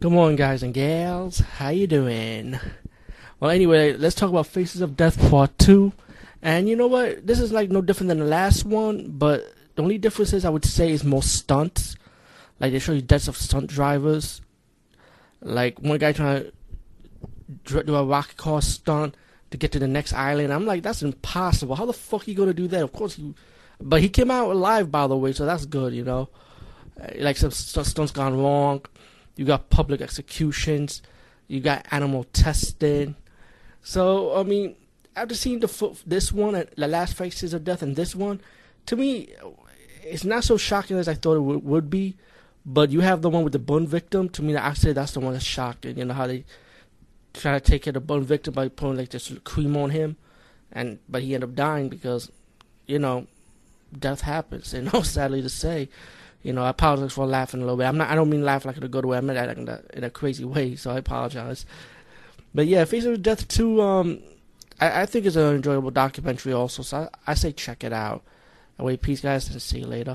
Good morning, guys and gals. How you doing? Well, anyway, let's talk about Faces of Death Part 2. And you know what? This is like no different than the last one, but the only difference is I would say is more stunts. Like they show you deaths of stunt drivers. Like one guy trying to do a rocket car stunt to get to the next island. I'm like, that's impossible. How the fuck are you gonna do that? Of course you, but he came out alive by the way, so that's good, you know. Uh, like some stunts gone wrong. You got public executions. You got animal testing. So I mean, after seeing the this one, and the last Faces of Death, and this one, to me, it's not so shocking as I thought it would, be. But you have the one with the burn victim. To me, I say that's the one that's shocking. You know how they try to take care of the burn victim by putting like this cream on him, and but he ended up dying because, you know, death happens. You know, sadly to say. You know, I apologize for laughing a little bit. I'm not. I don't mean laugh like in a good way. I meant that in a, in a crazy way. So I apologize. But yeah, Face of Death two. Um, I, I think it's an enjoyable documentary also. So I, I say check it out. Anyway, peace, guys, and see you later.